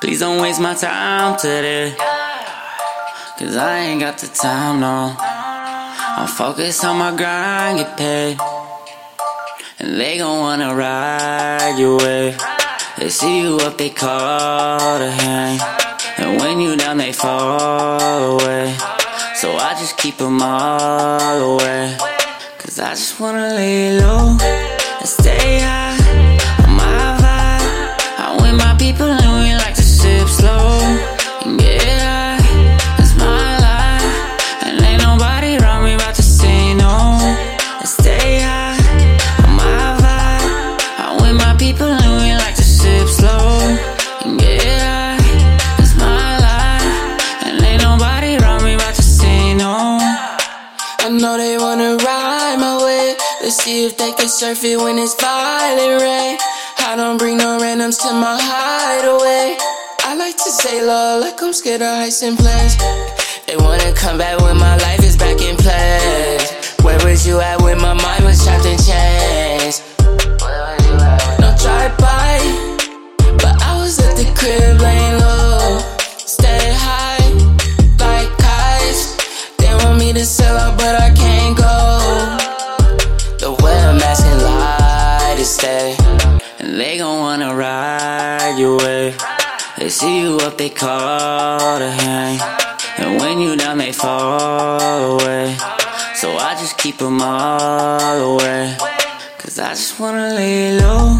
Please don't waste my time today. Cause I ain't got the time, no. I'm focused on my grind, get paid. And they gon' wanna ride your way. They see you up, they call to hang. And when you down, they fall away. So I just keep them all away. Cause I just wanna lay low and stay high. On my vibe. I'm with my people and we like sip slow. And get high. That's my life. And ain't nobody around me about to say no. And stay high. On my vibe. I'm with my people and we like to sip slow. And get high. That's my life. And ain't nobody around me about to say no. I know they wanna ride my way. Let's see if they can surf it when it's violent rain. I don't bring no randoms to my hideaway. To say low, like I'm scared of heights and planes. They wanna come back when my life is back in place. Where was you at when my mind was trapped in chains? No drive-by, but I was at the crib laying low. Stay high, like kites. They want me to sell out, but I can't go. The way I'm asking lie to stay. And they gon' wanna ride your way. They see you up, they call to hang. And when you down, they fall away. So I just keep them all away. Cause I just wanna lay low